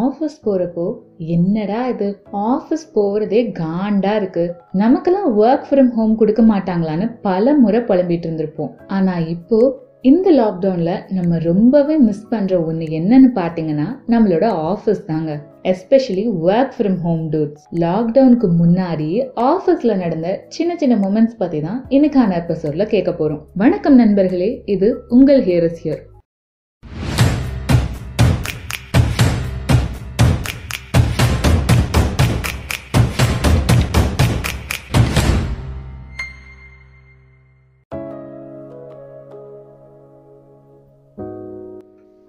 Office போறப்போ என்னடா இது? ஆஃபீஸ் போறதே காண்டா இருக்கு. நமக்கெல்லாம் ஒர்க் ஃப்ரம் ஹோம் கொடுக்க மாட்டாங்களான்னு பல முறை புலம்பிட்டு இருந்திருப்போம். ஆனா இப்போ இந்த லாக்டவுன்ல நம்ம ரொம்பவே மிஸ் பண்ற ஒண்ணு என்னன்னு பாத்தீங்கன்னா நம்மளோட ஆஃபீஸ் தாங்க. Especially work from home dudes லாக்டவுனுக்கு முன்னாடி ஆஃபீஸ்ல நடந்த சின்ன சின்ன மூமெண்ட்ஸ் பத்தி தான் இன்னைக்கான எபிசோட்ல கேட்க போறோம். வணக்கம் நண்பர்களே இது உங்கள் ஹியர் இஸ் ஹியர்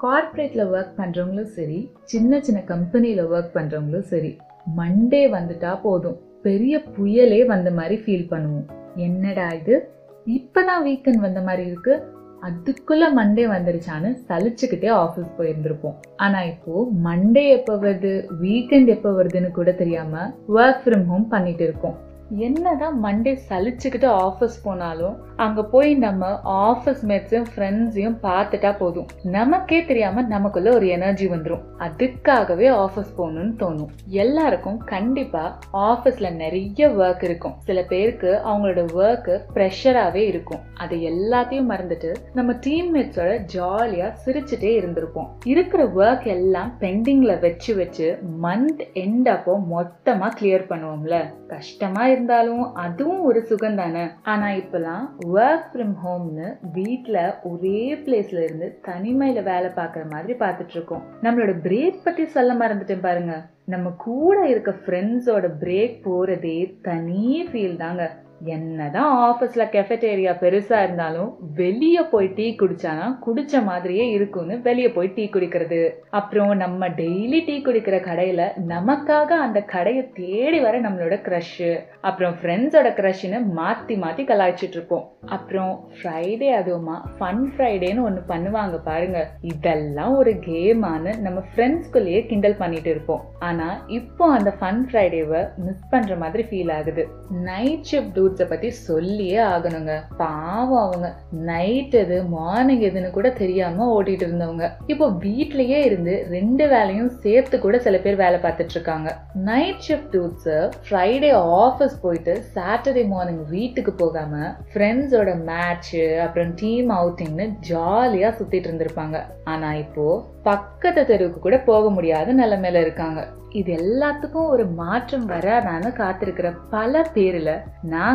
கார்ப்பரேட்ல ஒர்க் பண்றவங்களும் சரி சின்ன சின்ன கம்பெனியில் ஒர்க் பண்றவங்களும் சரி மண்டே வந்துட்டா போதும். பெரிய புயலே வந்த மாதிரி ஃபீல் பண்ணுவோம். என்னடா இது? இப்பதான் வீக்கெண்ட் வந்த மாதிரி இருக்கு. அதுக்குள்ள மண்டே வந்துருச்சான்னு சலிச்சுக்கிட்டே ஆஃபீஸ் போயிருந்திருப்போம். ஆனா இப்போ மண்டே எப்போ வருது? வீக்கெண்ட் எப்போ வருதுன்னு கூட தெரியாம ஒர்க் ஃப்ரம் ஹோம் பண்ணிட்டு இருக்கோம். என்னதான் மண்டே சலிச்சுக்கிட்டு ஆஃபீஸ் போனாலும் அங்க போய் நம்ம ஆஃபீஸ் மேட்ஸையும் ஃப்ரெண்ட்ஸையும் பார்த்துட்டா போதும். நமக்கே தெரியாம நமக்குள்ள ஒரு எனர்ஜி வந்துடும் அதுக்காகவே ஆஃபீஸ் போகணும்னு தோணும். எல்லாருக்கும் கண்டிப்பா ஆஃபீஸ்ல நிறைய ஒர்க் இருக்கும். சில பேருக்கு அவங்களோட ஒர்க் ப்ரெஷராகவே இருக்கும். அதை எல்லாத்தையும் மறந்துட்டு நம்ம டீம்மேட்ஸோட ஜாலியா சிரிச்சுட்டே இருந்திருப்போம். இருக்கிற ஒர்க் எல்லாம் பெண்டிங்ல வச்சு வச்சு மந்த் எண்ட் அப்போ மொத்தமா கிளியர் பண்ணுவோம்ல. கஷ்டமா இருந்தாலும் அதுவும் ஒரு சுகம் தானே ஆனால் இப்போலாம் ஒர்க் ஃப்ரம் ஹோம்னு வீட்டில் ஒரே பிளேஸ்ல இருந்து தனிமையில் வேலை பார்க்குற மாதிரி பார்த்துட்டு இருக்கோம். நம்மளோட பிரேக் பற்றி சொல்ல மறந்துட்டேன் பாருங்க. நம்ம கூட இருக்க ஃப்ரெண்ட்ஸோட பிரேக் போகிறதே தனி ஃபீல் தாங்க. என்னதான் ஆஃபீஸில் கெஃபட்டேரியா பெருசாக இருந்தாலும் வெளியே போய் டீ குடிச்சானா குடிச்ச மாதிரியே இருக்கும்னு வெளியே போய் டீ குடிக்கிறது. அப்புறம் நம்ம டெய்லி டீ குடிக்கிற கடையில் நமக்காக அந்த கடையை தேடி வர நம்மளோட க்ரஷ்ஷு அப்புறம் ஃப்ரெண்ட்ஸோட க்ரஷ்னு மாற்றி மாற்றி கலாய்ச்சிட்டு இருப்போம். அப்புறம் ஃப்ரைடே அதுவுமா ஃபன் ஃப்ரைடேன்னு ஒன்று பண்ணுவாங்க பாருங்க. இதெல்லாம் ஒரு கேமானு நம்ம ஃப்ரெண்ட்ஸ்குள்ளேயே கிண்டல் பண்ணிட்டு இருப்போம். ஆனால் இப்போ அந்த ஃபன் ஃப்ரைடேவை மிஸ் பண்ணுற மாதிரி ஃபீல் ஆகுது. நைட் ஷிஃப்ட் டூட்ஸை பற்றி சொல்லியே ஆகணுங்க. பாவம் அவங்க. நைட் எது மார்னிங் எதுன்னு கூட தெரியாம ஓட்டிட்டு இருந்தவங்க. இப்போ வீட்லயே இருந்து ரெண்டு வேலையும் சேர்த்து கூட சில பேர் வேலை பார்த்துட்டு இருக்காங்க. Night shift dudes Friday office போயிட்டு சாட்டர்டே மார்னிங் வீட்டுக்கு போகாம ஃப்ரெண்ட்ஸோட மேட்ச் அப்புறம் டீம் அவுட்டிங்னு ஜாலியா சுத்திட்டு இருந்திருப்பாங்க. ஆனா இப்போ பக்கத்து தெருவுக்கு கூட போக முடியாத நிலைமையில இருக்காங்க. இது எல்லாத்துக்கும் ஒரு மாற்றம் வராதான்னு காத்திருக்கிற பல பேர்ல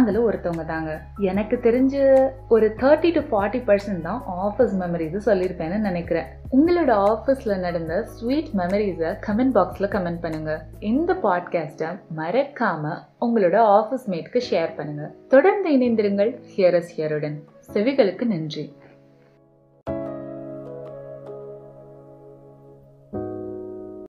அதில் ஒருத்தவங்க தாங்க. எனக்கு தெரிஞ்சு ஒரு தேர்ட்டி டு ஃபார்ட்டி பர்சன்ட் தான் ஆஃபீஸ் மெமரிஸ் சொல்லியிருப்பேன்னு நினைக்கிறேன். உங்களோட ஆஃபீஸ்ல நடந்த ஸ்வீட் மெமரிஸை கமெண்ட் பாக்ஸ்ல கமெண்ட் பண்ணுங்க. இந்த பாட்காஸ்ட்டை மறக்காம உங்களோட ஆஃபீஸ் மேட்க்கு ஷேர் பண்ணுங்க. தொடர்ந்து இணைந்திருங்கள். ஹியரஸ் ஹியருடன் செவிகளுக்கு நன்றி.